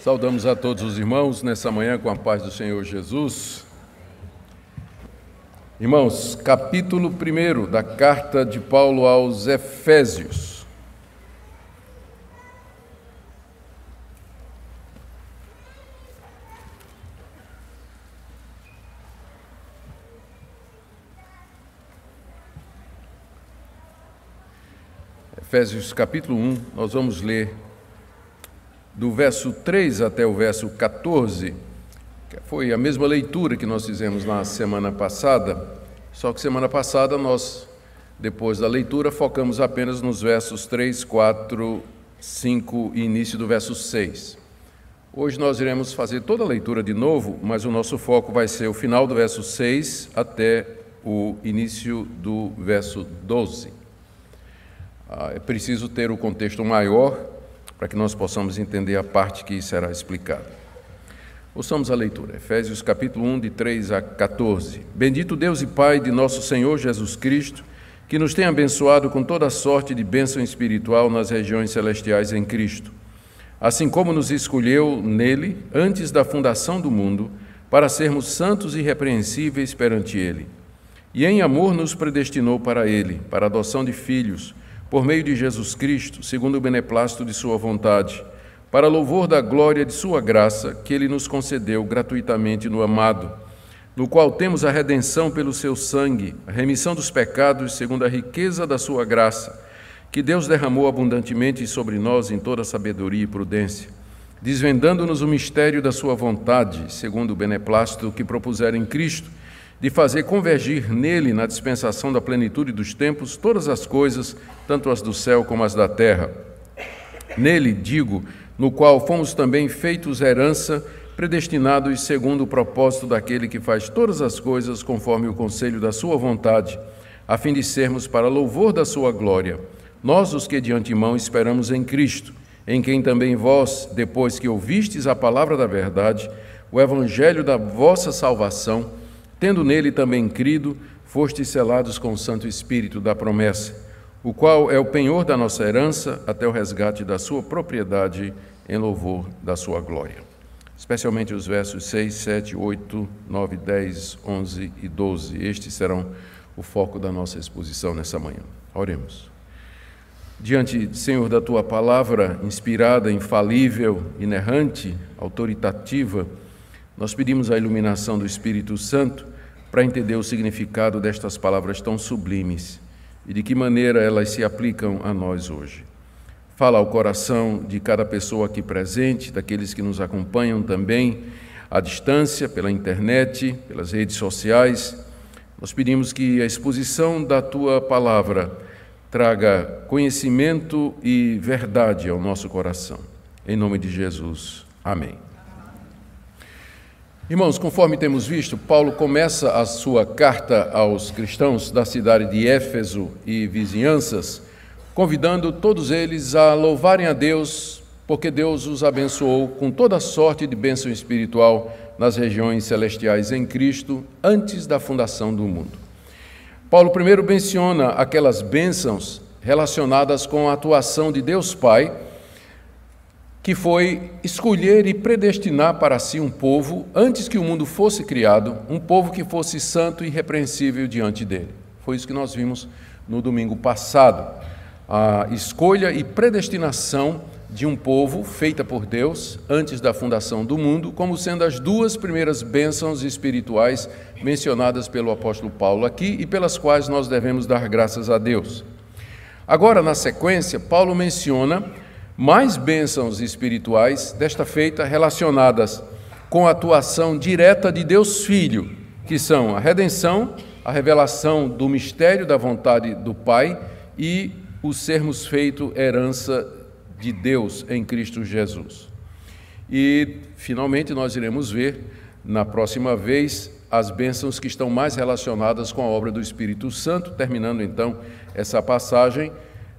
Saudamos a todos os irmãos nessa manhã com a paz do Senhor Jesus. Irmãos, capítulo 1 da carta de Paulo aos Efésios. Efésios capítulo 1, nós vamos ler do verso 3 até o verso 14, que foi a mesma leitura que nós fizemos na semana passada, só que semana passada nós, depois da leitura, focamos apenas nos versos 3, 4, 5 e início do verso 6. Hoje nós iremos fazer toda a leitura de novo, mas o nosso foco vai ser o final do verso 6 até o início do verso 12. Ah, é preciso ter o contexto maior para que nós possamos entender a parte que será explicada. Ouçamos a leitura, Efésios capítulo 1, de 3 a 14. Bendito Deus e Pai de nosso Senhor Jesus Cristo, que nos tem abençoado com toda sorte de bênção espiritual nas regiões celestiais em Cristo, assim como nos escolheu nele antes da fundação do mundo, para sermos santos e irrepreensíveis perante ele. E em amor nos predestinou para ele, para a adoção de filhos, por meio de Jesus Cristo, segundo o beneplácito de Sua vontade, para louvor da glória de Sua graça, que Ele nos concedeu gratuitamente no amado, no qual temos a redenção pelo Seu sangue, a remissão dos pecados, segundo a riqueza da Sua graça, que Deus derramou abundantemente sobre nós em toda sabedoria e prudência, desvendando-nos o mistério da Sua vontade, segundo o beneplácito que propuseram em Cristo de fazer convergir nele, na dispensação da plenitude dos tempos, todas as coisas, tanto as do céu como as da terra. Nele, digo, no qual fomos também feitos herança, predestinados segundo o propósito daquele que faz todas as coisas conforme o conselho da sua vontade, a fim de sermos para louvor da sua glória. Nós, os que de antemão esperamos em Cristo, em quem também vós, depois que ouvistes a palavra da verdade, o evangelho da vossa salvação, Tendo nele também crido, fostes selados com o Santo Espírito da promessa, o qual é o penhor da nossa herança até o resgate da sua propriedade em louvor da sua glória. Especialmente os versos 6, 7, 8, 9, 10, 11 e 12. Estes serão o foco da nossa exposição nessa manhã. Oremos. Diante, Senhor, da tua palavra inspirada, infalível, inerrante, autoritativa, nós pedimos a iluminação do Espírito Santo para entender o significado destas palavras tão sublimes e de que maneira elas se aplicam a nós hoje. Fala ao coração de cada pessoa aqui presente, daqueles que nos acompanham também à distância, pela internet, pelas redes sociais. Nós pedimos que a exposição da tua palavra traga conhecimento e verdade ao nosso coração. Em nome de Jesus. Amém. Irmãos, conforme temos visto, Paulo começa a sua carta aos cristãos da cidade de Éfeso e vizinhanças, convidando todos eles a louvarem a Deus, porque Deus os abençoou com toda sorte de bênção espiritual nas regiões celestiais em Cristo antes da fundação do mundo. Paulo primeiro menciona aquelas bênçãos relacionadas com a atuação de Deus Pai que foi escolher e predestinar para si um povo, antes que o mundo fosse criado, um povo que fosse santo e irrepreensível diante dele. Foi isso que nós vimos no domingo passado. A escolha e predestinação de um povo feita por Deus antes da fundação do mundo, como sendo as duas primeiras bênçãos espirituais mencionadas pelo apóstolo Paulo aqui e pelas quais nós devemos dar graças a Deus. Agora, na sequência, Paulo menciona mais bênçãos espirituais, desta feita relacionadas com a atuação direta de Deus Filho, que são a redenção, a revelação do mistério da vontade do Pai e o sermos feito herança de Deus em Cristo Jesus. E, finalmente, nós iremos ver, na próxima vez, as bênçãos que estão mais relacionadas com a obra do Espírito Santo, terminando então essa passagem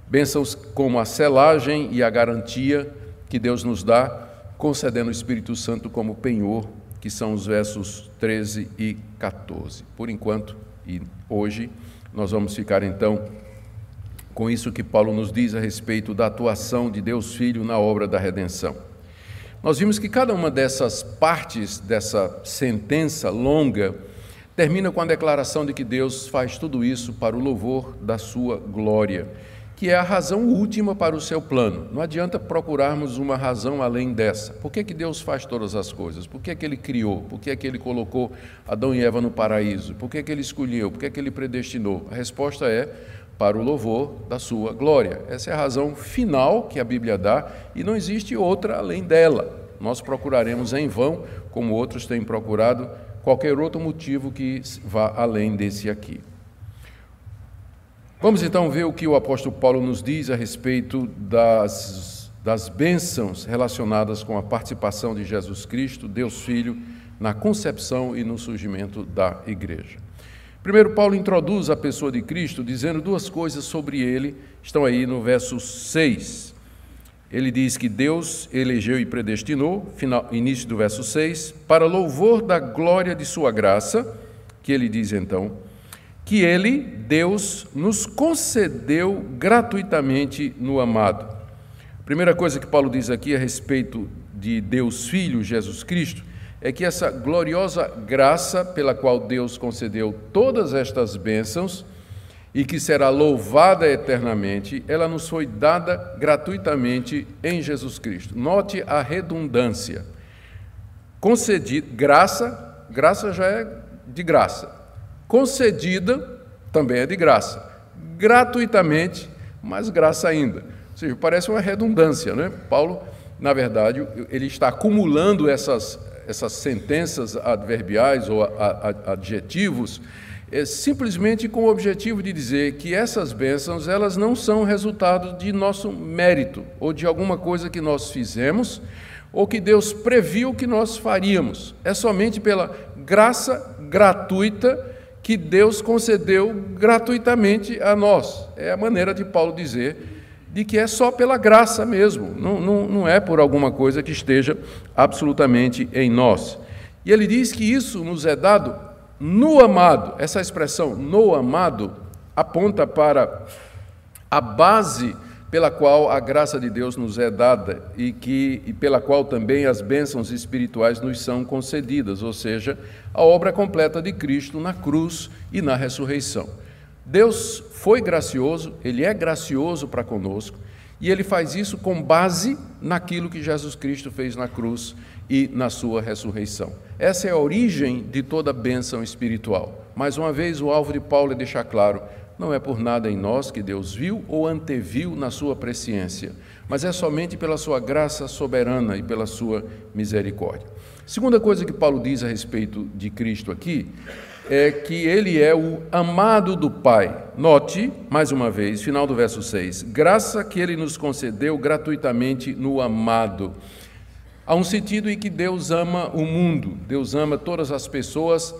Bênçãos como a selagem e a garantia que Deus nos dá, concedendo o Espírito Santo como penhor, que são os versos 13 e 14. Por enquanto e hoje, nós vamos ficar então com isso que Paulo nos diz a respeito da atuação de Deus Filho na obra da redenção. nós vimos que cada uma dessas partes dessa sentença longa termina com a declaração de que Deus faz tudo isso para o louvor da sua glória, que é a razão última para o seu plano. Não adianta procurarmos uma razão além dessa. Por que, que Deus faz todas as coisas? Por que, que Ele criou? Por que, que Ele colocou Adão e Eva no paraíso? Por que, que Ele escolheu? Por que, que Ele predestinou? A resposta é para o louvor da sua glória. Essa é a razão final que a Bíblia dá e não existe outra além dela. Nós procuraremos em vão, como outros têm procurado, qualquer outro motivo que vá além desse aqui. Vamos então ver o que o apóstolo Paulo nos diz a respeito das, das bênçãos relacionadas com a participação de Jesus Cristo, Deus Filho, na concepção e no surgimento da igreja. Primeiro, Paulo introduz a pessoa de Cristo dizendo duas coisas sobre ele, estão aí no verso 6. Ele diz que Deus elegeu e predestinou, final, início do verso 6, para louvor da glória de sua graça, que ele diz então, que ele, Deus, nos concedeu gratuitamente no amado. Primeira coisa que Paulo diz aqui a respeito de Deus Filho, Jesus Cristo, é que essa gloriosa graça pela qual Deus concedeu todas estas bênçãos e que será louvada eternamente, ela nos foi dada gratuitamente em Jesus Cristo. Note a redundância. Concedida, graça, graça já é de graça. Concedida também é de graça. Gratuitamente, mais graça ainda. Ou seja, parece uma redundância, né? Paulo, na verdade, ele está acumulando essas, essas sentenças adverbiais ou adjetivos é simplesmente com o objetivo de dizer que essas bênçãos elas não são resultado de nosso mérito ou de alguma coisa que nós fizemos ou que Deus previu que nós faríamos. É somente pela graça gratuita que Deus concedeu gratuitamente a nós. É a maneira de Paulo dizer de que é só pela graça mesmo, não, não, não é por alguma coisa que esteja absolutamente em nós. E ele diz que isso nos é dado no amado, essa expressão no amado aponta para a base pela qual a graça de Deus nos é dada e que e pela qual também as bênçãos espirituais nos são concedidas, ou seja, a obra completa de Cristo na cruz e na ressurreição. Deus foi gracioso, ele é gracioso para conosco, e ele faz isso com base naquilo que Jesus Cristo fez na cruz e na sua ressurreição. Essa é a origem de toda bênção espiritual. Mais uma vez, o alvo de Paulo é deixar claro: não é por nada em nós que Deus viu ou anteviu na sua presciência, mas é somente pela sua graça soberana e pela sua misericórdia. Segunda coisa que Paulo diz a respeito de Cristo aqui é que ele é o amado do Pai. Note, mais uma vez, final do verso 6, graça que ele nos concedeu gratuitamente no amado. Há um sentido em que Deus ama o mundo, Deus ama todas as pessoas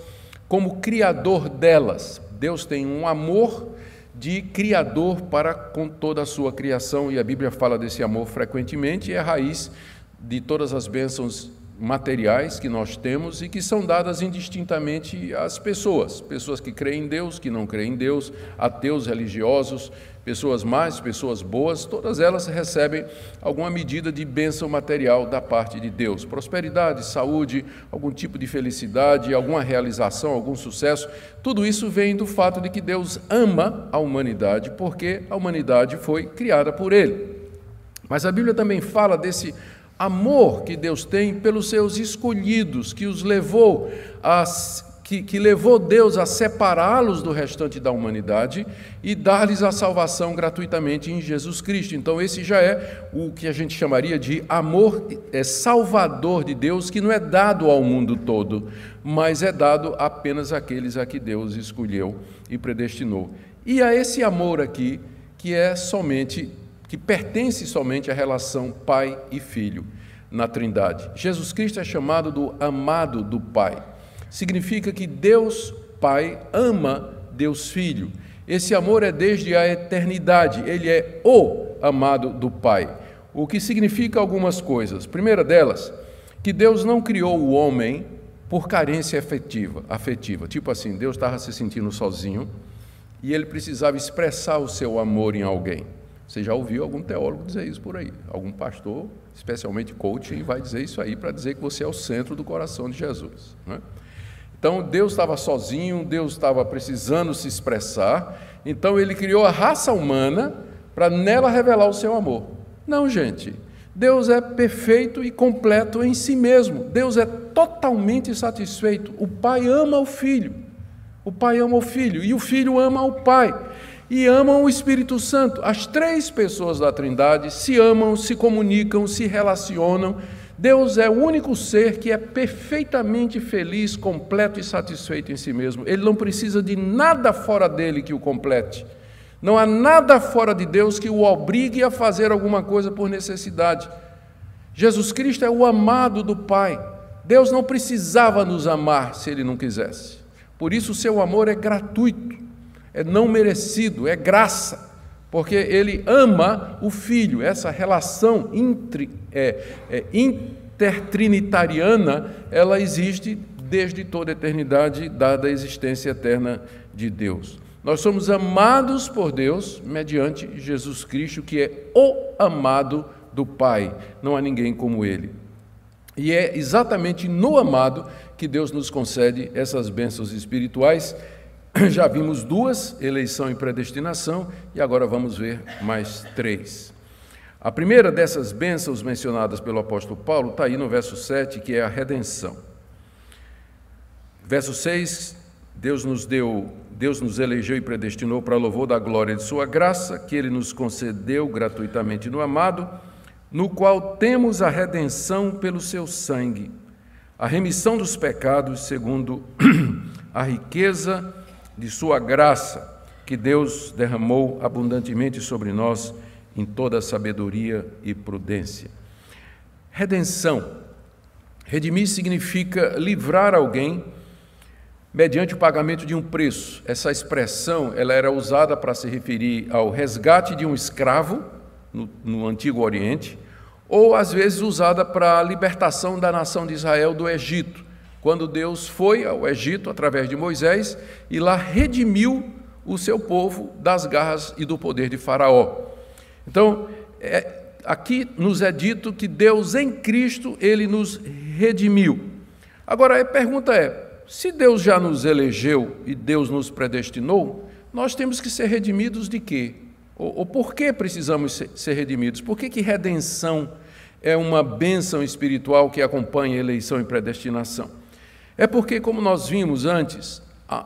como criador delas. Deus tem um amor de criador para com toda a sua criação e a Bíblia fala desse amor frequentemente, e é a raiz de todas as bênçãos materiais que nós temos e que são dadas indistintamente às pessoas, pessoas que creem em Deus, que não creem em Deus, ateus religiosos, pessoas más, pessoas boas, todas elas recebem alguma medida de bênção material da parte de Deus. Prosperidade, saúde, algum tipo de felicidade, alguma realização, algum sucesso, tudo isso vem do fato de que Deus ama a humanidade, porque a humanidade foi criada por Ele. Mas a Bíblia também fala desse amor que Deus tem pelos seus escolhidos, que os levou a que, que, levou Deus a separá-los do restante da humanidade e dar-lhes a salvação gratuitamente em Jesus Cristo. Então, esse já é o que a gente chamaria de amor é, salvador de Deus, que não é dado ao mundo todo, mas é dado apenas àqueles a que Deus escolheu e predestinou. E a esse amor aqui, que é somente que pertence somente à relação pai e filho na Trindade. Jesus Cristo é chamado do amado do Pai. Significa que Deus Pai ama Deus Filho. Esse amor é desde a eternidade, ele é o amado do Pai. O que significa algumas coisas. Primeira delas, que Deus não criou o homem por carência afetiva, afetiva. Tipo assim, Deus estava se sentindo sozinho e ele precisava expressar o seu amor em alguém. Você já ouviu algum teólogo dizer isso por aí? Algum pastor, especialmente coaching, vai dizer isso aí para dizer que você é o centro do coração de Jesus. Né? Então Deus estava sozinho, Deus estava precisando se expressar, então ele criou a raça humana para nela revelar o seu amor. Não, gente. Deus é perfeito e completo em si mesmo. Deus é totalmente satisfeito. O Pai ama o Filho. O Pai ama o Filho e o Filho ama o Pai. E amam o Espírito Santo. As três pessoas da Trindade se amam, se comunicam, se relacionam. Deus é o único ser que é perfeitamente feliz, completo e satisfeito em si mesmo. Ele não precisa de nada fora dele que o complete. Não há nada fora de Deus que o obrigue a fazer alguma coisa por necessidade. Jesus Cristo é o amado do Pai. Deus não precisava nos amar se ele não quisesse. Por isso, o seu amor é gratuito, é não merecido, é graça, porque ele ama o Filho. Essa relação intri, é, é, intertrinitariana, ela existe desde toda a eternidade, dada a existência eterna de Deus. Nós somos amados por Deus mediante Jesus Cristo, que é o amado do Pai. Não há ninguém como Ele. E é exatamente no amado que Deus nos concede essas bênçãos espirituais. Já vimos duas, eleição e predestinação, e agora vamos ver mais três. A primeira dessas bênçãos mencionadas pelo apóstolo Paulo está aí no verso 7, que é a redenção. Verso 6, Deus nos deu Deus nos elegeu e predestinou para louvor da glória de Sua graça, que Ele nos concedeu gratuitamente no amado, no qual temos a redenção pelo Seu sangue, a remissão dos pecados, segundo a riqueza de Sua graça, que Deus derramou abundantemente sobre nós em toda sabedoria e prudência. Redenção. Redimir significa livrar alguém mediante o pagamento de um preço. Essa expressão ela era usada para se referir ao resgate de um escravo no, no Antigo Oriente, ou às vezes usada para a libertação da nação de Israel do Egito, quando Deus foi ao Egito através de Moisés e lá redimiu o seu povo das garras e do poder de Faraó. Então, é, aqui nos é dito que Deus em Cristo ele nos redimiu. Agora a pergunta é: se Deus já nos elegeu e Deus nos predestinou, nós temos que ser redimidos de quê? Ou, ou por que precisamos ser, ser redimidos? Por que, que redenção é uma bênção espiritual que acompanha eleição e predestinação? É porque, como nós vimos antes,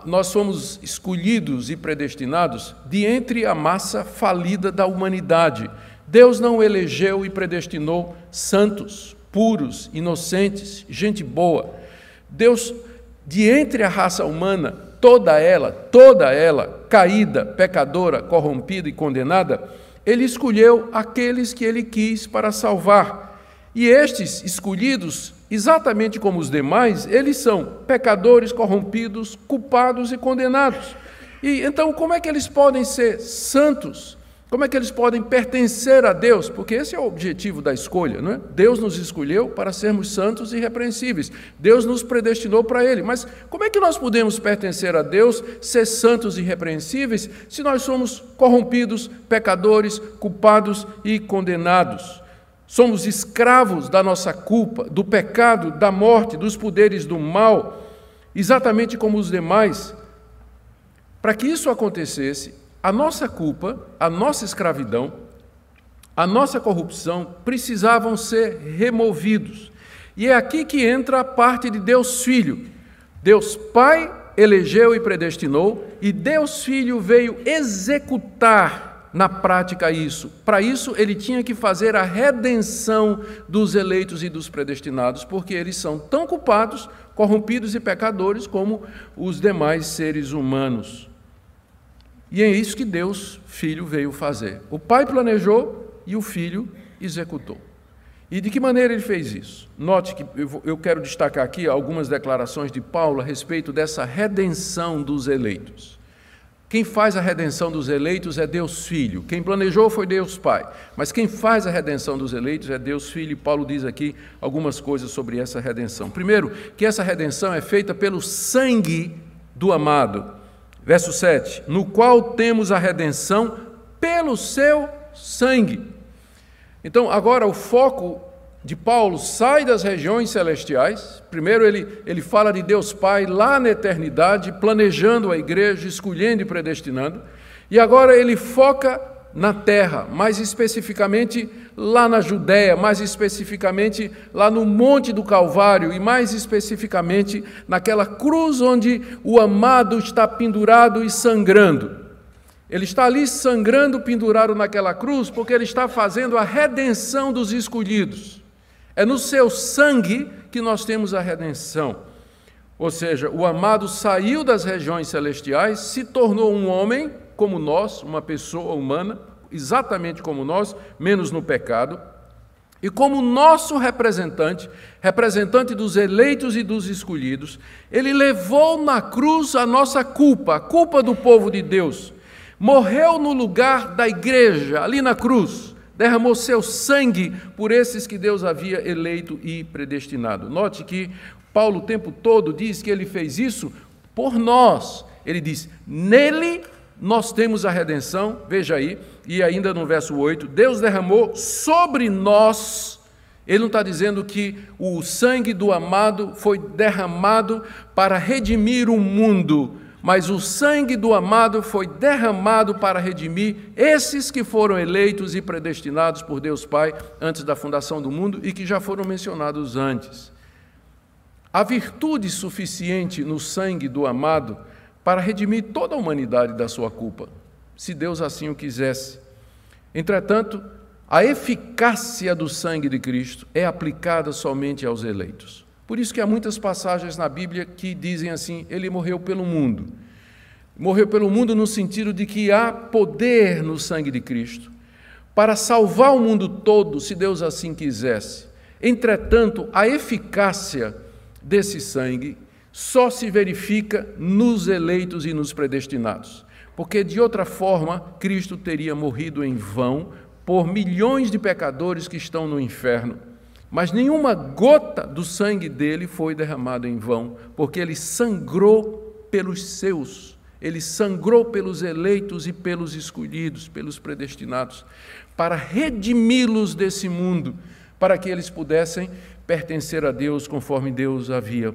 nós somos escolhidos e predestinados de entre a massa falida da humanidade. Deus não elegeu e predestinou santos, puros, inocentes, gente boa. Deus de entre a raça humana, toda ela, toda ela, caída, pecadora, corrompida e condenada, ele escolheu aqueles que ele quis para salvar. E estes escolhidos, exatamente como os demais, eles são pecadores, corrompidos, culpados e condenados. E então, como é que eles podem ser santos? Como é que eles podem pertencer a Deus? Porque esse é o objetivo da escolha, não é? Deus nos escolheu para sermos santos e irrepreensíveis. Deus nos predestinou para Ele. Mas como é que nós podemos pertencer a Deus, ser santos e irrepreensíveis, se nós somos corrompidos, pecadores, culpados e condenados? Somos escravos da nossa culpa, do pecado, da morte, dos poderes do mal, exatamente como os demais. Para que isso acontecesse, a nossa culpa, a nossa escravidão, a nossa corrupção precisavam ser removidos. E é aqui que entra a parte de Deus Filho. Deus Pai elegeu e predestinou, e Deus Filho veio executar na prática isso. Para isso, ele tinha que fazer a redenção dos eleitos e dos predestinados, porque eles são tão culpados, corrompidos e pecadores como os demais seres humanos. E é isso que Deus, Filho, veio fazer. O Pai planejou e o Filho executou. E de que maneira ele fez isso? Note que eu quero destacar aqui algumas declarações de Paulo a respeito dessa redenção dos eleitos. Quem faz a redenção dos eleitos é Deus Filho. Quem planejou foi Deus Pai. Mas quem faz a redenção dos eleitos é Deus Filho. E Paulo diz aqui algumas coisas sobre essa redenção. Primeiro, que essa redenção é feita pelo sangue do amado. Verso 7: No qual temos a redenção pelo seu sangue. Então, agora o foco de Paulo sai das regiões celestiais. Primeiro, ele, ele fala de Deus Pai lá na eternidade, planejando a igreja, escolhendo e predestinando. E agora ele foca na terra, mais especificamente lá na Judéia, mais especificamente lá no Monte do Calvário e mais especificamente naquela cruz onde o amado está pendurado e sangrando. Ele está ali sangrando, pendurado naquela cruz, porque ele está fazendo a redenção dos escolhidos. É no seu sangue que nós temos a redenção. Ou seja, o amado saiu das regiões celestiais, se tornou um homem como nós, uma pessoa humana, exatamente como nós, menos no pecado, e como nosso representante, representante dos eleitos e dos escolhidos, ele levou na cruz a nossa culpa, a culpa do povo de Deus. Morreu no lugar da igreja, ali na cruz derramou seu sangue por esses que Deus havia eleito e predestinado. Note que Paulo o tempo todo diz que ele fez isso por nós. Ele diz: nele nós temos a redenção, veja aí, e ainda no verso 8: Deus derramou sobre nós. Ele não está dizendo que o sangue do amado foi derramado para redimir o mundo, mas o sangue do amado foi derramado para redimir esses que foram eleitos e predestinados por Deus Pai antes da fundação do mundo e que já foram mencionados antes. Há virtude suficiente no sangue do amado para redimir toda a humanidade da sua culpa, se Deus assim o quisesse. Entretanto, a eficácia do sangue de Cristo é aplicada somente aos eleitos. Por isso que há muitas passagens na Bíblia que dizem assim: ele morreu pelo mundo. Morreu pelo mundo no sentido de que há poder no sangue de Cristo para salvar o mundo todo, se Deus assim quisesse. Entretanto, a eficácia desse sangue só se verifica nos eleitos e nos predestinados. Porque de outra forma, Cristo teria morrido em vão por milhões de pecadores que estão no inferno mas nenhuma gota do sangue dele foi derramada em vão, porque ele sangrou pelos seus, ele sangrou pelos eleitos e pelos escolhidos, pelos predestinados, para redimi-los desse mundo, para que eles pudessem pertencer a Deus conforme Deus havia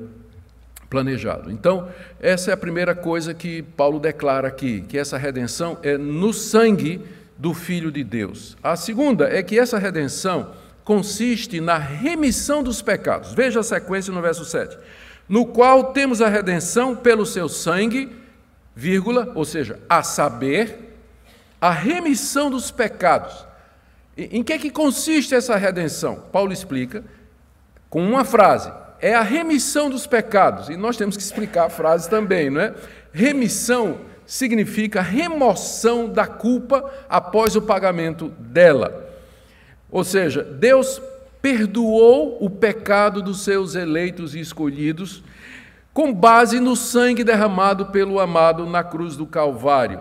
planejado. Então, essa é a primeira coisa que Paulo declara aqui, que essa redenção é no sangue do Filho de Deus. A segunda é que essa redenção consiste na remissão dos pecados. Veja a sequência no verso 7. No qual temos a redenção pelo seu sangue, vírgula, ou seja, a saber, a remissão dos pecados. Em que, é que consiste essa redenção? Paulo explica com uma frase: é a remissão dos pecados. E nós temos que explicar a frase também, não é? Remissão significa remoção da culpa após o pagamento dela. Ou seja, Deus perdoou o pecado dos seus eleitos e escolhidos com base no sangue derramado pelo amado na cruz do Calvário.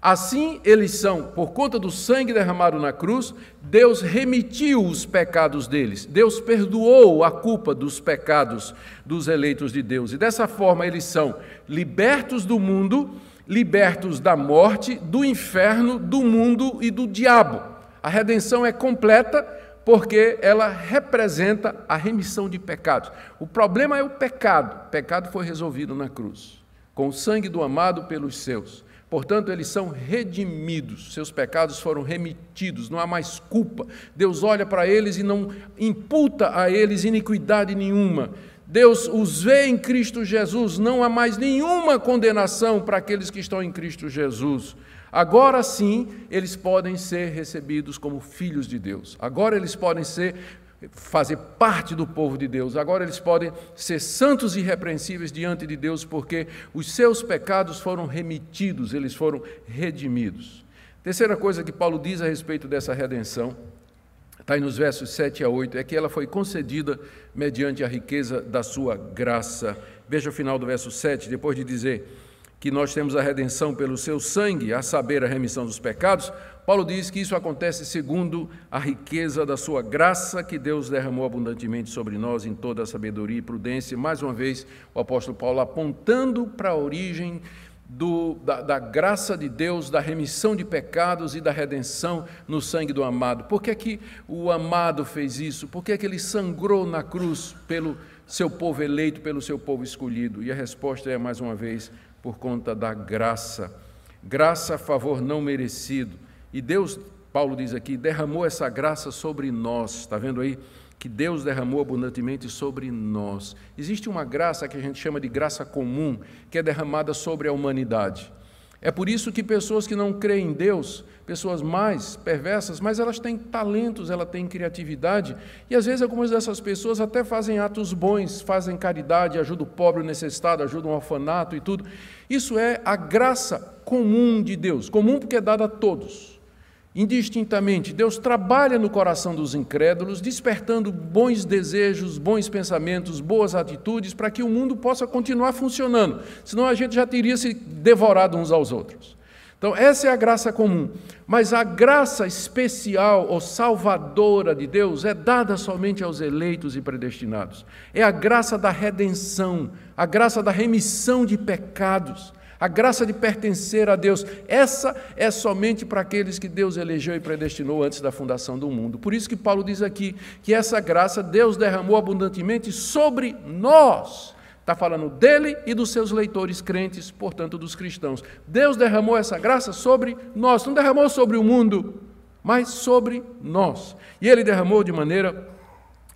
Assim, eles são, por conta do sangue derramado na cruz, Deus remitiu os pecados deles. Deus perdoou a culpa dos pecados dos eleitos de Deus. E dessa forma, eles são libertos do mundo, libertos da morte, do inferno, do mundo e do diabo. A redenção é completa porque ela representa a remissão de pecados. O problema é o pecado. O pecado foi resolvido na cruz, com o sangue do amado pelos seus. Portanto, eles são redimidos, seus pecados foram remitidos, não há mais culpa. Deus olha para eles e não imputa a eles iniquidade nenhuma. Deus os vê em Cristo Jesus, não há mais nenhuma condenação para aqueles que estão em Cristo Jesus. Agora sim, eles podem ser recebidos como filhos de Deus. Agora eles podem ser fazer parte do povo de Deus. Agora eles podem ser santos e irrepreensíveis diante de Deus porque os seus pecados foram remitidos, eles foram redimidos. Terceira coisa que Paulo diz a respeito dessa redenção, está aí nos versos 7 a 8, é que ela foi concedida mediante a riqueza da sua graça. Veja o final do verso 7, depois de dizer: que nós temos a redenção pelo seu sangue, a saber, a remissão dos pecados, Paulo diz que isso acontece segundo a riqueza da sua graça que Deus derramou abundantemente sobre nós em toda a sabedoria e prudência. Mais uma vez, o apóstolo Paulo apontando para a origem do, da, da, graça de Deus, da remissão de pecados e da redenção no sangue do amado. Por que, é que o amado fez isso? Por que, é que ele sangrou na cruz pelo seu povo eleito, pelo seu povo escolhido? E a resposta é, mais uma vez, por conta da graça. Graça a favor não merecido. E Deus, Paulo diz aqui, derramou essa graça sobre nós. Está vendo aí? que Deus derramou abundantemente sobre nós. Existe uma graça que a gente chama de graça comum, que é derramada sobre a humanidade. É por isso que pessoas que não creem em Deus, pessoas mais perversas, mas elas têm talentos, elas têm criatividade, e às vezes algumas dessas pessoas até fazem atos bons, fazem caridade, ajudam o pobre, o necessitado, ajudam o orfanato e tudo. Isso é a graça comum de Deus, comum porque é dada a todos indistintamente. Deus trabalha no coração dos incrédulos, despertando bons desejos, bons pensamentos, boas atitudes, para que o mundo possa continuar funcionando. Senão a gente já teria se devorado uns aos outros. Então, essa é a graça comum. Mas a graça especial ou salvadora de Deus é dada somente aos eleitos e predestinados. É a graça da redenção, a graça da remissão de pecados a graça de pertencer a Deus, essa é somente para aqueles que Deus elegeu e predestinou antes da fundação do mundo. Por isso que Paulo diz aqui que essa graça Deus derramou abundantemente sobre nós. Está falando dele e dos seus leitores crentes, portanto, dos cristãos. Deus derramou essa graça sobre nós, não derramou sobre o mundo, mas sobre nós. E ele derramou de maneira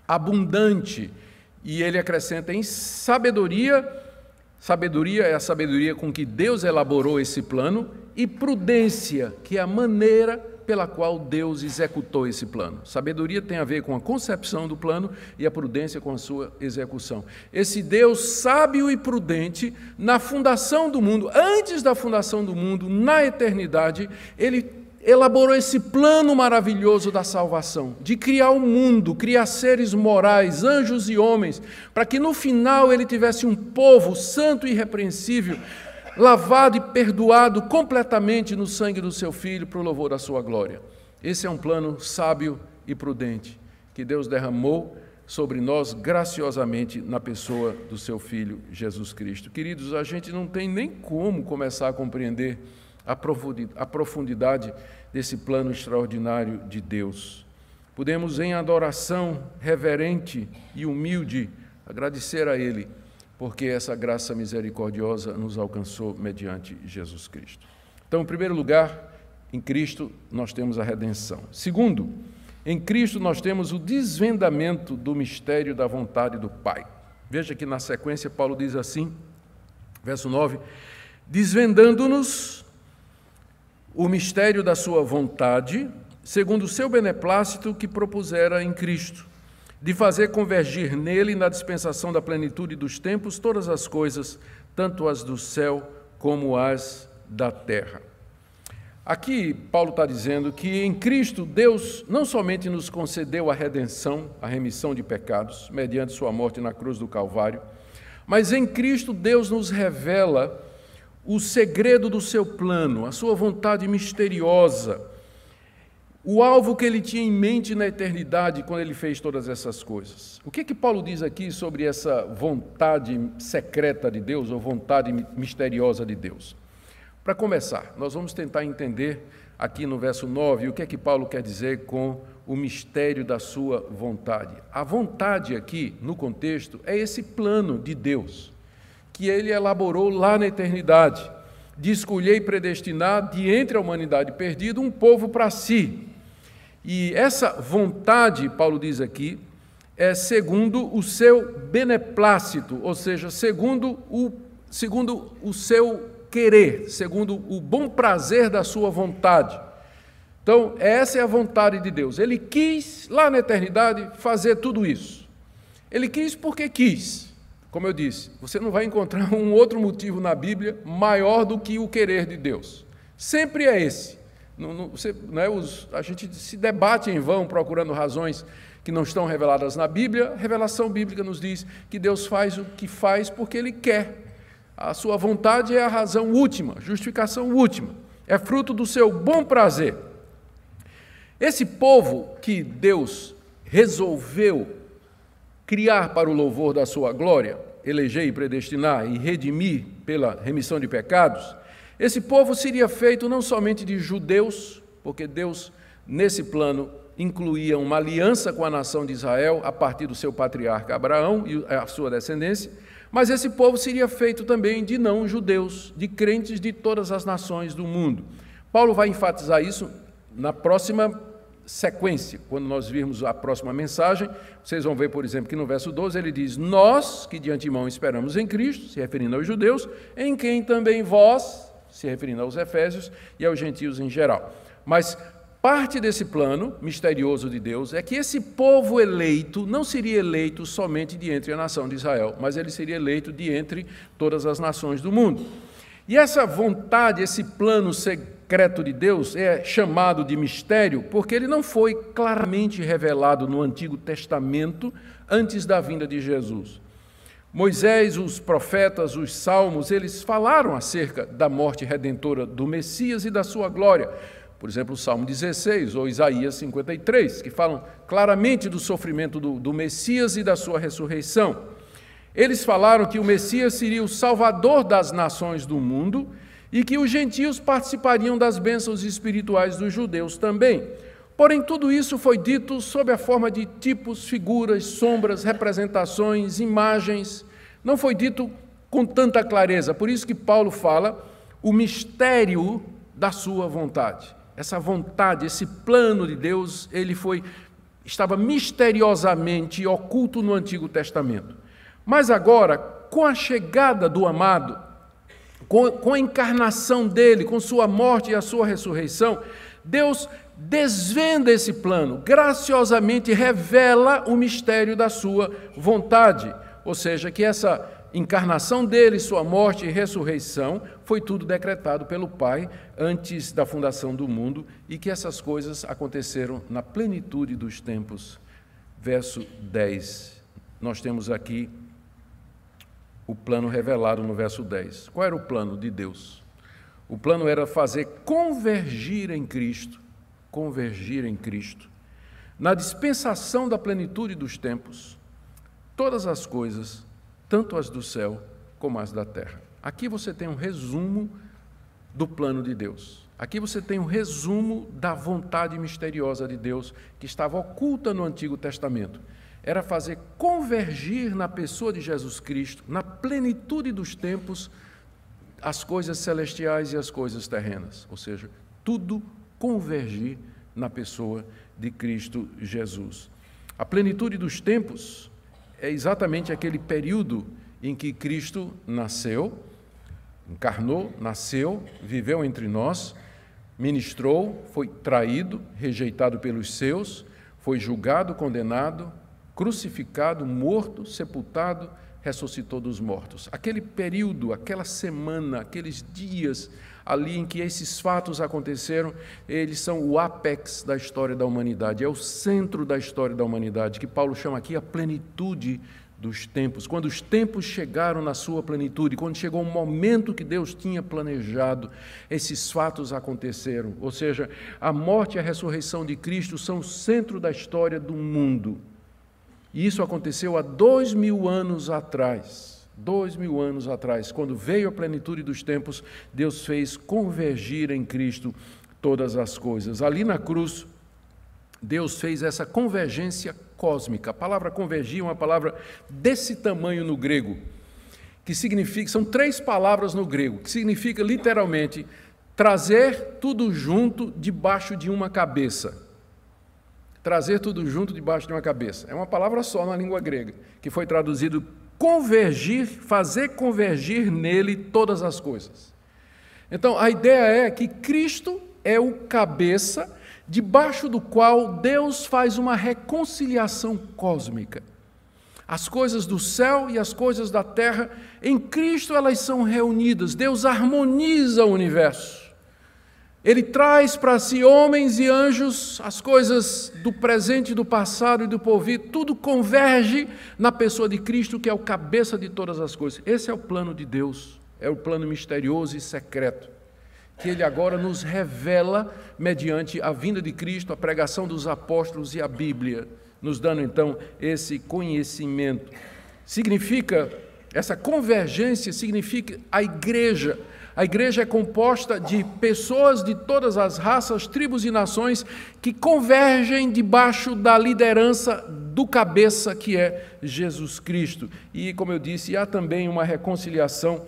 abundante. E ele acrescenta em sabedoria Sabedoria é a sabedoria com que Deus elaborou esse plano, e prudência, que é a maneira pela qual Deus executou esse plano. Sabedoria tem a ver com a concepção do plano e a prudência com a sua execução. Esse Deus sábio e prudente, na fundação do mundo, antes da fundação do mundo, na eternidade, ele elaborou esse plano maravilhoso da salvação, de criar o mundo, criar seres morais, anjos e homens, para que no final ele tivesse um povo santo e irrepreensível, lavado e perdoado completamente no sangue do seu filho, para o louvor da sua glória. Esse é um plano sábio e prudente que Deus derramou sobre nós graciosamente na pessoa do seu filho Jesus Cristo. Queridos, a gente não tem nem como começar a compreender a profundidade desse plano extraordinário de Deus. Podemos, em adoração reverente e humilde, agradecer a Ele, porque essa graça misericordiosa nos alcançou mediante Jesus Cristo. Então, em primeiro lugar, em Cristo nós temos a redenção. Segundo, em Cristo nós temos o desvendamento do mistério da vontade do Pai. Veja que na sequência Paulo diz assim, verso 9: desvendando-nos o mistério da sua vontade, segundo o seu beneplácito que propusera em Cristo, de fazer convergir nele, na dispensação da plenitude dos tempos, todas as coisas, tanto as do céu como as da terra. Aqui, Paulo está dizendo que em Cristo Deus não somente nos concedeu a redenção, a remissão de pecados, mediante Sua morte na cruz do Calvário, mas em Cristo Deus nos revela o segredo do seu plano, a sua vontade misteriosa, o alvo que ele tinha em mente na eternidade quando ele fez todas essas coisas. O que que Paulo diz aqui sobre essa vontade secreta de Deus ou vontade misteriosa de Deus? Para começar, nós vamos tentar entender aqui no verso 9 o que é que Paulo quer dizer com o mistério da sua vontade. A vontade aqui, no contexto, é esse plano de Deus que ele elaborou lá na eternidade, de escolher e predestinar de entre a humanidade perdida um povo para si. E essa vontade, Paulo diz aqui, é segundo o seu beneplácito, ou seja, segundo o, segundo o seu querer, segundo o bom prazer da sua vontade. Então, essa é a vontade de Deus. Ele quis, lá na eternidade, fazer tudo isso. Ele quis porque quis. Como eu disse, você não vai encontrar um outro motivo na Bíblia maior do que o querer de Deus. Sempre é esse. Não, não, você, não é os, a gente se debate em vão procurando razões que não estão reveladas na Bíblia. A revelação bíblica nos diz que Deus faz o que faz porque Ele quer. A sua vontade é a razão última, justificação última. É fruto do seu bom prazer. Esse povo que Deus resolveu criar para o louvor da sua glória, eleger e predestinar e redimir pela remissão de pecados, Esse povo seria feito não somente de judeus, porque Deus, nesse plano, incluía uma aliança com a nação de Israel a partir do seu patriarca Abraão e a sua descendência, mas esse povo seria feito também de não-judeus, de crentes de todas as nações do mundo. Paulo vai enfatizar isso na próxima sequência. Quando nós virmos a próxima mensagem, vocês vão ver, por exemplo, que no verso 12 ele diz: Nós, que de antemão esperamos em Cristo, se referindo aos judeus, em quem também vós, se referindo aos efésios e aos gentios em geral. Mas Parte desse plano misterioso de Deus é que esse povo eleito não seria eleito somente de entre a nação de Israel, mas ele seria eleito de entre todas as nações do mundo. E essa vontade, esse plano secreto de Deus é chamado de mistério porque ele não foi claramente revelado no Antigo Testamento antes da vinda de Jesus. Moisés, os profetas, os salmos, eles falaram acerca da morte redentora do Messias e da sua glória por exemplo, o Salmo 16 ou Isaías 53, que falam claramente do sofrimento do, do Messias e da sua ressurreição. Eles falaram que o Messias seria o salvador das nações do mundo e que os gentios participariam das bênçãos espirituais dos judeus também. Porém, tudo isso foi dito sob a forma de tipos, figuras, sombras, representações, imagens. Não foi dito com tanta clareza. Por isso que Paulo fala o mistério da sua vontade essa vontade, esse plano de Deus, ele foi estava misteriosamente oculto no Antigo Testamento. Mas agora, com a chegada do amado, com, com a encarnação dele, com sua morte e a sua ressurreição, Deus desvenda esse plano, graciosamente revela o mistério da sua vontade. Ou seja, que essa encarnação dele, sua morte e ressurreição, foi tudo decretado pelo Pai antes da fundação do mundo e que essas coisas aconteceram na plenitude dos tempos. Verso 10. Nós temos aqui o plano revelado no verso 10. Qual era o plano de Deus? O plano era fazer convergir em Cristo, convergir em Cristo, na dispensação da plenitude dos tempos, todas as coisas tanto as do céu como as da terra. Aqui você tem um resumo do plano de Deus. Aqui você tem um resumo da vontade misteriosa de Deus que estava oculta no Antigo Testamento. Era fazer convergir na pessoa de Jesus Cristo, na plenitude dos tempos, as coisas celestiais e as coisas terrenas. Ou seja, tudo convergir na pessoa de Cristo Jesus. A plenitude dos tempos é exatamente aquele período em que Cristo nasceu, encarnou, nasceu, viveu entre nós, ministrou, foi traído, rejeitado pelos seus, foi julgado, condenado, crucificado, morto, sepultado, ressuscitou dos mortos. Aquele período, aquela semana, aqueles dias ali em que esses fatos aconteceram, eles são o apex da história da humanidade, é o centro da história da humanidade, que Paulo chama aqui a plenitude dos tempos. Quando os tempos chegaram na sua plenitude, quando chegou o momento que Deus tinha planejado, esses fatos aconteceram. Ou seja, a morte e a ressurreição de Cristo são o centro da história do mundo. E isso aconteceu há dois mil anos atrás. Dois mil anos atrás, quando veio a plenitude dos tempos, Deus fez convergir em Cristo todas as coisas. Ali na cruz, Deus fez essa convergência cósmica. A palavra convergir é uma palavra desse tamanho no grego, que significa, são três palavras no grego, que significa literalmente trazer tudo junto debaixo de uma cabeça. Trazer tudo junto debaixo de uma cabeça. É uma palavra só na língua grega, que foi traduzido convergir, fazer convergir nele todas as coisas. Então, a ideia é que Cristo é o cabeça debaixo do qual Deus faz uma reconciliação cósmica. As coisas do céu e as coisas da terra, em Cristo elas são reunidas. Deus harmoniza o universo. Ele traz para si homens e anjos, as coisas do presente, do passado e do porvir, tudo converge na pessoa de Cristo, que é o cabeça de todas as coisas. Esse é o plano de Deus, é o plano misterioso e secreto, que ele agora nos revela mediante a vinda de Cristo, a pregação dos apóstolos e a Bíblia, nos dando então esse conhecimento. Significa, essa convergência significa a igreja A igreja é composta de pessoas de todas as raças, tribos e nações que convergem debaixo da liderança do cabeça que é Jesus Cristo. E, como eu disse, há também uma reconciliação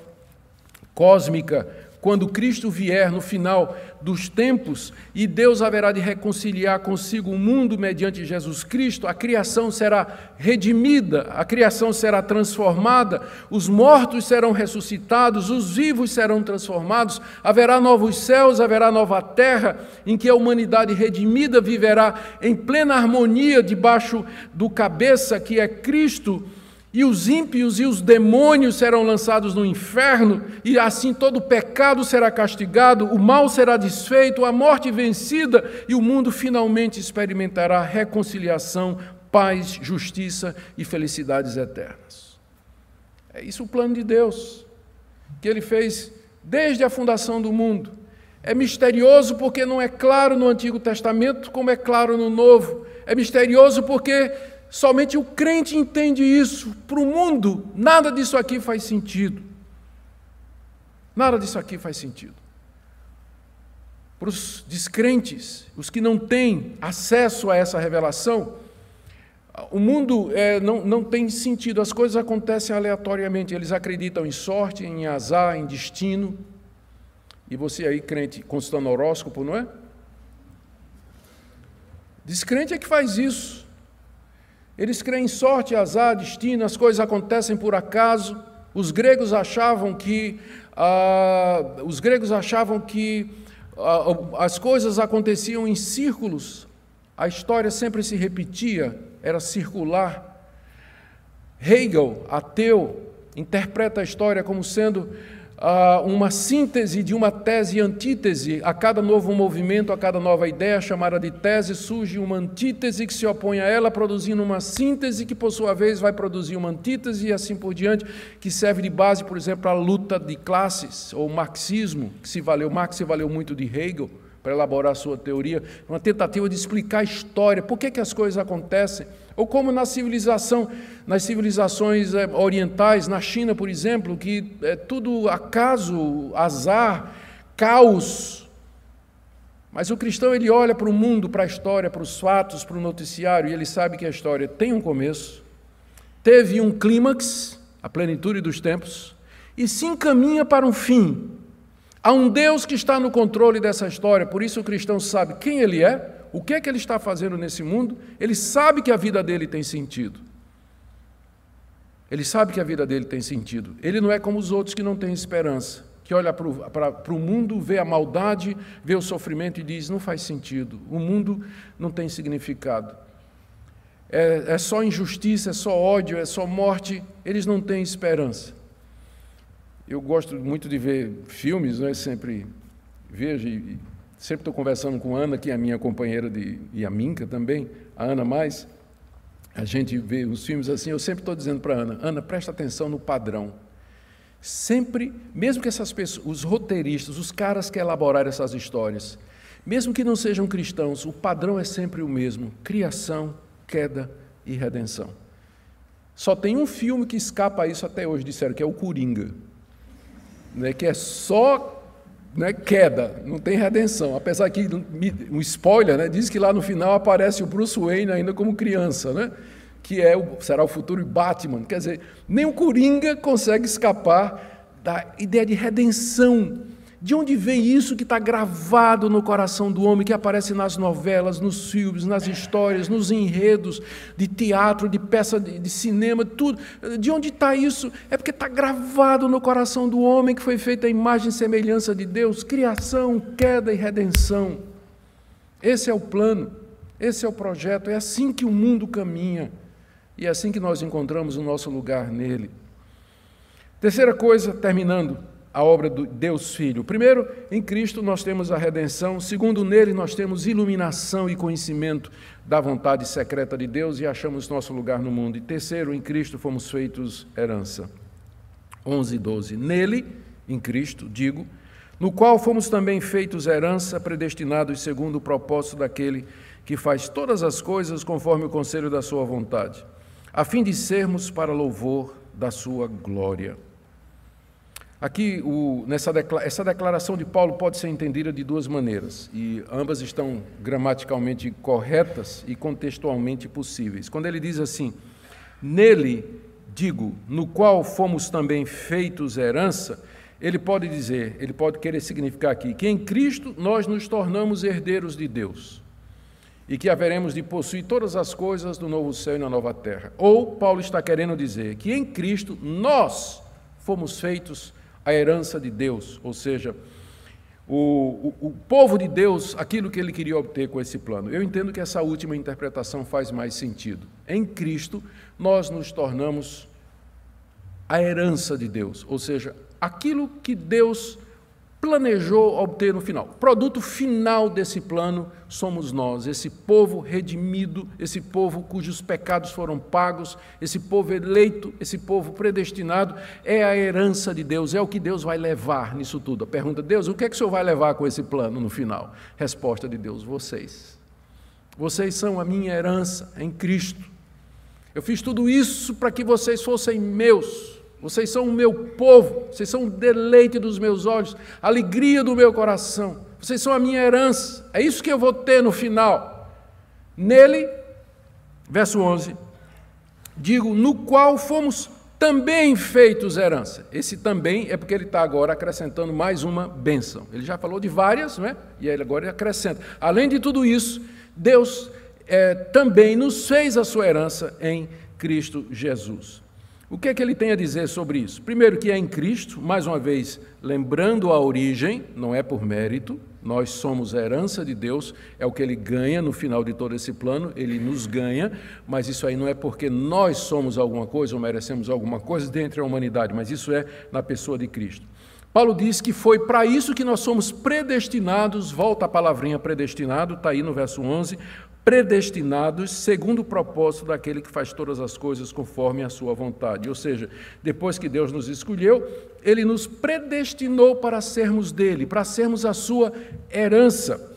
cósmica quando Cristo vier no final dos tempos e Deus haverá de reconciliar consigo o mundo mediante Jesus Cristo, a criação será redimida, a criação será transformada, os mortos serão ressuscitados, os vivos serão transformados, haverá novos céus, haverá nova terra, em que a humanidade redimida viverá em plena harmonia debaixo do cabeça que é Cristo e os ímpios e os demônios serão lançados no inferno, e assim todo pecado será castigado, o mal será desfeito, a morte vencida, e o mundo finalmente experimentará reconciliação, paz, justiça e felicidades eternas. É isso o plano de Deus, que ele fez desde a fundação do mundo. É misterioso porque não é claro no Antigo Testamento como é claro no Novo. É misterioso porque Somente o crente entende isso. Para o mundo, nada disso aqui faz sentido. Nada disso aqui faz sentido. Para os descrentes, os que não têm acesso a essa revelação, o mundo é, não, não tem sentido, as coisas acontecem aleatoriamente. Eles acreditam em sorte, em azar, em destino. E você aí, crente, consultando horóscopo, não é? Descrente é que faz isso. Eles creem em sorte, azar, destino, as coisas acontecem por acaso. Os gregos achavam que ah, os gregos achavam que ah, as coisas aconteciam em círculos. A história sempre se repetia, era circular. Hegel, ateu, interpreta a história como sendo uma síntese de uma tese e antítese. A cada novo movimento, a cada nova ideia chamada de tese, surge uma antítese que se opõe a ela, produzindo uma síntese que, por sua vez, vai produzir uma antítese e assim por diante, que serve de base, por exemplo, à luta de classes, ou marxismo, que se valeu, Marx se valeu muito de Hegel para elaborar sua teoria, uma tentativa de explicar a história, por que, que as coisas acontecem. Ou como na civilização, nas civilizações é, orientais, na China, por exemplo, que é tudo acaso, azar, caos. Mas o cristão ele olha para o mundo, para a história, para os fatos, para o noticiário, e ele sabe que a história tem um começo, teve um clímax, a plenitude dos tempos, e se encaminha para um fim. Há um Deus que está no controle dessa história, por isso o cristão sabe quem ele é, o que é que ele está fazendo nesse mundo, ele sabe que a vida dele tem sentido. Ele sabe que a vida dele tem sentido. Ele não é como os outros que não têm esperança, que olha para o mundo, vê a maldade, vê o sofrimento e diz: não faz sentido, o mundo não tem significado. É, é só injustiça, é só ódio, é só morte, eles não têm esperança. Eu gosto muito de ver filmes, né? sempre vejo e sempre estou conversando com a Ana, que é a minha companheira de, e a Minca também, a Ana mais. A gente vê os filmes assim, eu sempre estou dizendo para a Ana, Ana, presta atenção no padrão. Sempre, mesmo que essas pessoas, os roteiristas, os caras que elaboraram essas histórias, mesmo que não sejam cristãos, o padrão é sempre o mesmo: criação, queda e redenção. Só tem um filme que escapa a isso até hoje, disseram, que é o Coringa né, que é só né, queda, não tem redenção. Apesar que, um spoiler, né, diz que lá no final aparece o Bruce Wayne ainda como criança, né, que é o, será o futuro Batman. Quer dizer, nem o Coringa consegue escapar da ideia de redenção de onde vem isso que está gravado no coração do homem, que aparece nas novelas, nos filmes, nas histórias, nos enredos de teatro, de peça de, cinema, tudo? De onde está isso? É porque está gravado no coração do homem que foi feita a imagem e semelhança de Deus, criação, queda e redenção. Esse é o plano, esse é o projeto, é assim que o mundo caminha e é assim que nós encontramos o nosso lugar nele. Terceira coisa, terminando a obra do Deus Filho. Primeiro, em Cristo nós temos a redenção. Segundo, nele nós temos iluminação e conhecimento da vontade secreta de Deus e achamos nosso lugar no mundo. E terceiro, em Cristo fomos feitos herança. 11 e 12. Nele, em Cristo, digo, no qual fomos também feitos herança, predestinados segundo o propósito daquele que faz todas as coisas conforme o conselho da sua vontade, a fim de sermos para louvor da sua glória. Aqui, o, nessa essa declaração de Paulo pode ser entendida de duas maneiras, e ambas estão gramaticalmente corretas e contextualmente possíveis. Quando ele diz assim: Nele, digo, no qual fomos também feitos herança, ele pode dizer, ele pode querer significar aqui que em Cristo nós nos tornamos herdeiros de Deus e que haveremos de possuir todas as coisas do novo céu e na nova terra. Ou Paulo está querendo dizer que em Cristo nós fomos feitos a herança de Deus, ou seja, o, o, o, povo de Deus, aquilo que ele queria obter com esse plano. Eu entendo que essa última interpretação faz mais sentido. Em Cristo, nós nos tornamos a herança de Deus, ou seja, aquilo que Deus planejou obter no final. Produto final desse plano somos nós, esse povo redimido, esse povo cujos pecados foram pagos, esse povo eleito, esse povo predestinado, é a herança de Deus, é o que Deus vai levar nisso tudo. A pergunta, Deus, o que é que o Senhor vai levar com esse plano no final? Resposta de Deus, vocês. Vocês são a minha herança em Cristo. Eu fiz tudo isso para que vocês fossem meus. Vocês são o meu povo, vocês são o deleite dos meus olhos, a alegria do meu coração. Vocês são a minha herança. É isso que eu vou ter no final. Nele, verso 11, digo, no qual fomos também feitos herança. Esse também é porque ele está agora acrescentando mais uma bênção. Ele já falou de várias, não é? E ele agora acrescenta. Além de tudo isso, Deus é, também nos fez a sua herança em Cristo Jesus. O que é que ele tem a dizer sobre isso? Primeiro, que é em Cristo, mais uma vez, lembrando a origem, não é por mérito, nós somos a herança de Deus, é o que ele ganha no final de todo esse plano, ele nos ganha, mas isso aí não é porque nós somos alguma coisa ou merecemos alguma coisa dentro da humanidade, mas isso é na pessoa de Cristo. Paulo diz que foi para isso que nós somos predestinados, volta a palavrinha predestinado, está aí no verso 11, predestinados segundo o propósito daquele que faz todas as coisas conforme a sua vontade. Ou seja, depois que Deus nos escolheu, ele nos predestinou para sermos dele, para sermos a sua herança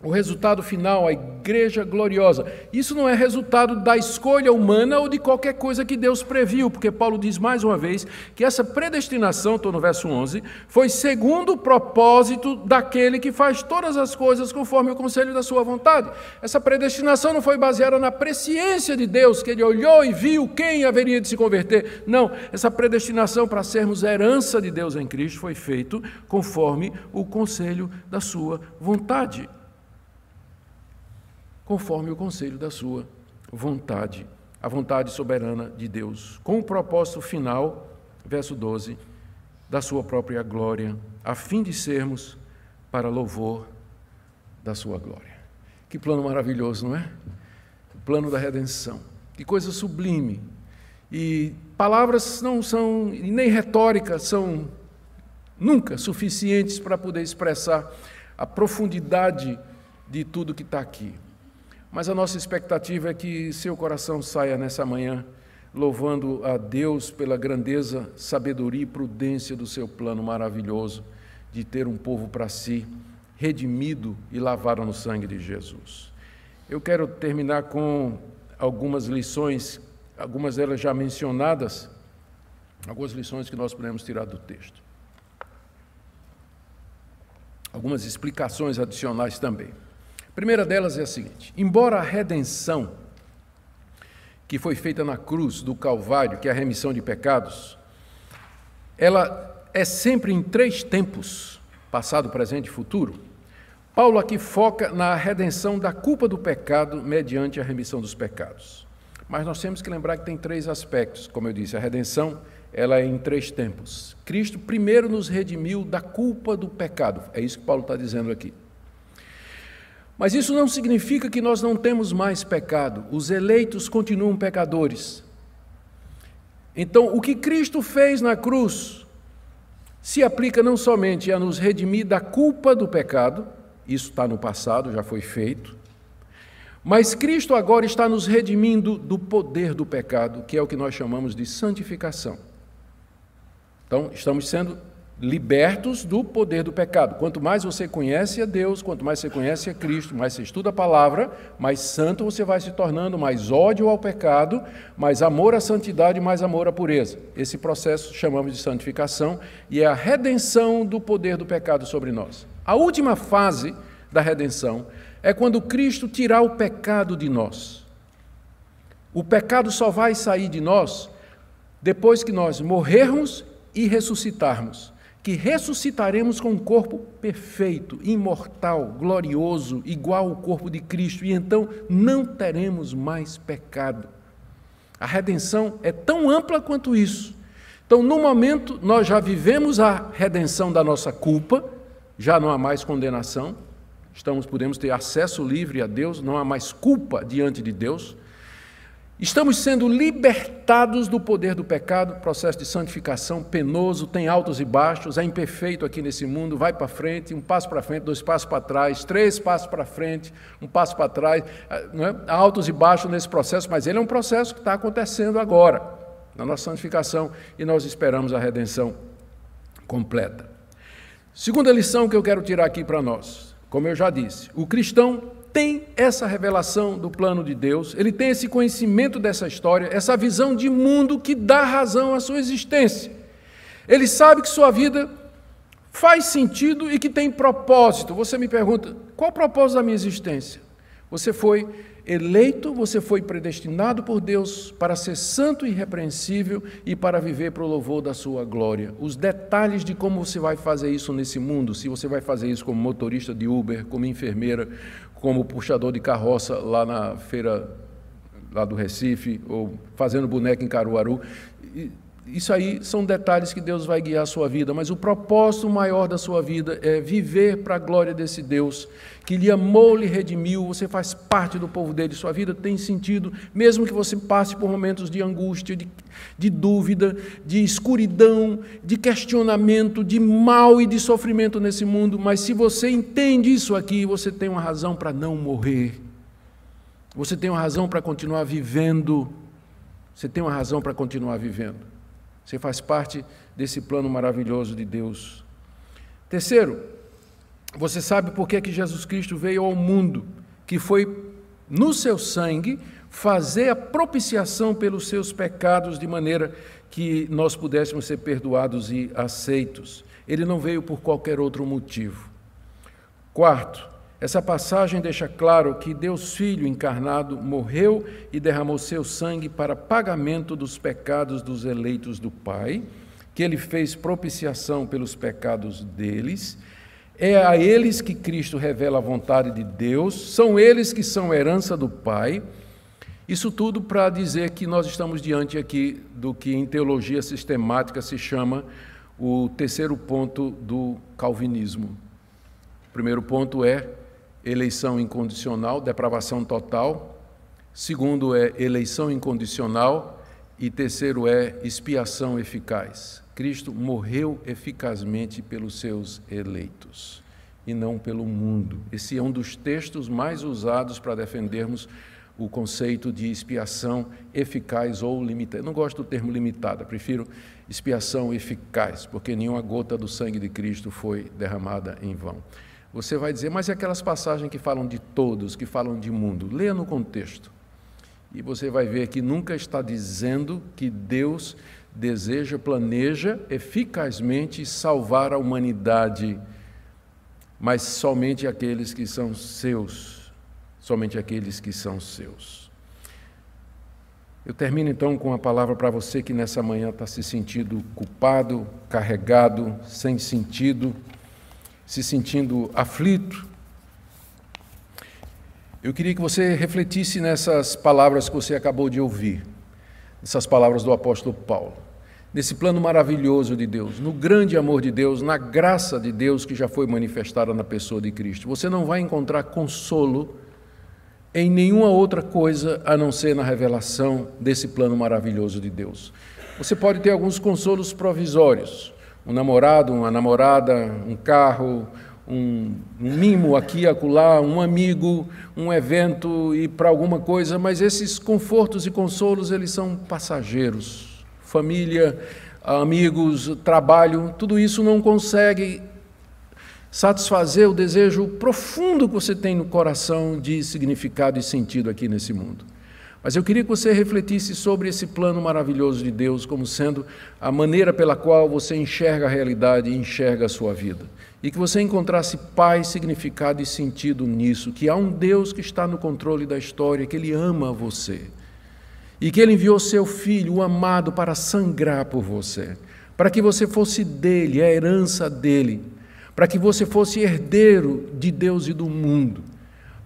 o resultado final, a igreja gloriosa. Isso não é resultado da escolha humana ou de qualquer coisa que Deus previu, porque Paulo diz mais uma vez que essa predestinação, estou no verso 11, foi segundo o propósito daquele que faz todas as coisas conforme o conselho da sua vontade. Essa predestinação não foi baseada na presciência de Deus, que ele olhou e viu quem haveria de se converter. Não, essa predestinação para sermos herança de Deus em Cristo foi feito conforme o conselho da sua vontade conforme o conselho da sua vontade, a vontade soberana de Deus, com o propósito final, verso 12, da sua própria glória, a fim de sermos para louvor da sua glória. Que plano maravilhoso, não é? O plano da redenção. Que coisa sublime. E palavras não são, nem retórica, são nunca suficientes para poder expressar a profundidade de tudo que está aqui. Mas a nossa expectativa é que seu coração saia nessa manhã louvando a Deus pela grandeza, sabedoria e prudência do seu plano maravilhoso de ter um povo para si, redimido e lavado no sangue de Jesus. Eu quero terminar com algumas lições, algumas delas já mencionadas, algumas lições que nós podemos tirar do texto. Algumas explicações adicionais também primeira delas é a seguinte: embora a redenção que foi feita na cruz do Calvário, que é a remissão de pecados, ela é sempre em três tempos passado, presente e futuro. Paulo aqui foca na redenção da culpa do pecado mediante a remissão dos pecados. Mas nós temos que lembrar que tem três aspectos, como eu disse, a redenção ela é em três tempos. Cristo primeiro nos redimiu da culpa do pecado, é isso que Paulo está dizendo aqui. Mas isso não significa que nós não temos mais pecado. Os eleitos continuam pecadores. Então, o que Cristo fez na cruz se aplica não somente a nos redimir da culpa do pecado, isso está no passado, já foi feito, mas Cristo agora está nos redimindo do poder do pecado, que é o que nós chamamos de santificação. Então, estamos sendo libertos do poder do pecado. Quanto mais você conhece a Deus, quanto mais você conhece a Cristo, mais você estuda a palavra, mais santo você vai se tornando, mais ódio ao pecado, mais amor à santidade, mais amor à pureza. Esse processo chamamos de santificação e é a redenção do poder do pecado sobre nós. A última fase da redenção é quando Cristo tirar o pecado de nós. O pecado só vai sair de nós depois que nós morrermos e ressuscitarmos que ressuscitaremos com um corpo perfeito, imortal, glorioso, igual ao corpo de Cristo, e então não teremos mais pecado. A redenção é tão ampla quanto isso. Então, no momento, nós já vivemos a redenção da nossa culpa, já não há mais condenação, estamos podemos ter acesso livre a Deus, não há mais culpa diante de Deus. Estamos sendo libertados do poder do pecado, processo de santificação penoso, tem altos e baixos, é imperfeito aqui nesse mundo, vai para frente, um passo para frente, dois passos para trás, três passos para frente, um passo para trás, é? há altos e baixos nesse processo, mas ele é um processo que está acontecendo agora, na nossa santificação, e nós esperamos a redenção completa. Segunda lição que eu quero tirar aqui para nós, como eu já disse, o cristão tem essa revelação do plano de Deus, ele tem esse conhecimento dessa história, essa visão de mundo que dá razão à sua existência. Ele sabe que sua vida faz sentido e que tem propósito. Você me pergunta, qual o propósito da minha existência? Você foi eleito, você foi predestinado por Deus para ser santo e irrepreensível e para viver para o louvor da sua glória. Os detalhes de como você vai fazer isso nesse mundo, se você vai fazer isso como motorista de Uber, como enfermeira, como puxador de carroça lá na feira lá do Recife, ou fazendo boneca em Caruaru. Isso aí são detalhes que Deus vai guiar a sua vida, mas o propósito maior da sua vida é viver para a glória desse Deus, que lhe amou, lhe redimiu, você faz parte do povo dele, sua vida tem sentido, mesmo que você passe por momentos de angústia, de, de dúvida, de escuridão, de questionamento, de mal e de sofrimento nesse mundo, mas se você entende isso aqui, você tem uma razão para não morrer, você tem uma razão para continuar vivendo, você tem uma razão para continuar vivendo. Você faz parte desse plano maravilhoso de Deus. Terceiro, você sabe por que, que Jesus Cristo veio ao mundo, que foi no seu sangue fazer a propiciação pelos seus pecados de maneira que nós pudéssemos ser perdoados e aceitos. Ele não veio por qualquer outro motivo. Quarto, essa passagem deixa claro que Deus Filho encarnado morreu e derramou seu sangue para pagamento dos pecados dos eleitos do Pai, que ele fez propiciação pelos pecados deles. É a eles que Cristo revela a vontade de Deus, são eles que são herança do Pai. Isso tudo para dizer que nós estamos diante aqui do que em teologia sistemática se chama o terceiro ponto do calvinismo. O primeiro ponto é eleição incondicional, depravação total. Segundo é eleição incondicional. E terceiro é expiação eficaz. Cristo morreu eficazmente pelos seus eleitos e não pelo mundo. Esse é um dos textos mais usados para defendermos o conceito de expiação eficaz ou limitada. Não gosto do termo limitada, prefiro expiação eficaz, porque nenhuma gota do sangue de Cristo foi derramada em vão. Você vai dizer, mas e aquelas passagens que falam de todos, que falam de mundo? Leia no contexto. E você vai ver que nunca está dizendo que Deus deseja, planeja eficazmente salvar a humanidade, mas somente aqueles que são seus, somente aqueles que são seus. Eu termino então com a palavra para você que nessa manhã está se sentindo culpado, carregado, sem sentido se sentindo aflito, eu queria que você refletisse nessas palavras que você acabou de ouvir, essas palavras do apóstolo Paulo, nesse plano maravilhoso de Deus, no grande amor de Deus, na graça de Deus que já foi manifestada na pessoa de Cristo. Você não vai encontrar consolo em nenhuma outra coisa a não ser na revelação desse plano maravilhoso de Deus. Você pode ter alguns consolos provisórios, um namorado, uma namorada, um carro, um, um mimo aqui, acolá, um amigo, um evento e para alguma coisa, mas esses confortos e consolos eles são passageiros. Família, amigos, trabalho, tudo isso não consegue satisfazer o desejo profundo que você tem no coração de significado e sentido aqui nesse mundo. Mas eu queria que você refletisse sobre esse plano maravilhoso de Deus como sendo a maneira pela qual você enxerga a realidade e enxerga a sua vida. E que você encontrasse paz, significado e sentido nisso, que há um Deus que está no controle da história, que Ele ama você. E que Ele enviou seu Filho, o amado, para sangrar por você, para que você fosse dele, a herança dele, para que você fosse herdeiro de Deus e do mundo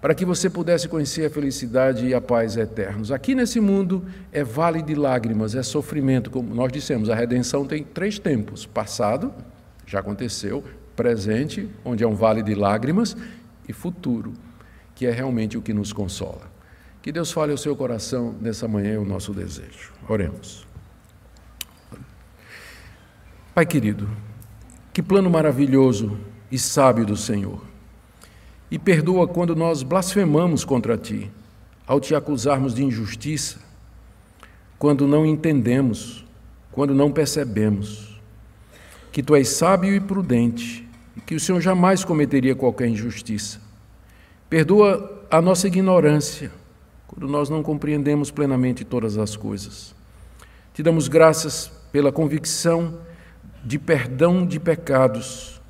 para que você pudesse conhecer a felicidade e a paz eternos. Aqui nesse mundo é vale de lágrimas, é sofrimento, como nós dissemos, a redenção tem três tempos: passado, já aconteceu, presente, onde é um vale de lágrimas, e futuro, que é realmente o que nos consola. Que Deus fale ao seu coração nessa manhã, é o nosso desejo. Oremos. Pai querido, que plano maravilhoso e sábio do Senhor e perdoa quando nós blasfemamos contra ti, ao te acusarmos de injustiça, quando não entendemos, quando não percebemos que tu és sábio e prudente e que o Senhor jamais cometeria qualquer injustiça. Perdoa a nossa ignorância, quando nós não compreendemos plenamente todas as coisas. Te damos graças pela convicção de perdão de pecados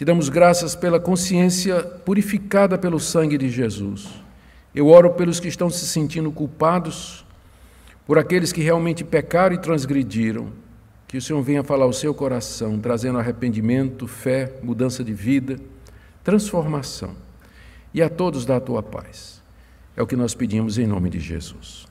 te damos graças pela consciência purificada pelo sangue de Jesus. Eu oro pelos que estão se sentindo culpados, por aqueles que realmente pecaram e transgrediram. Que o Senhor venha falar ao seu coração, trazendo arrependimento, fé, mudança de vida, transformação. E a todos dá a tua paz. É o que nós pedimos em nome de Jesus.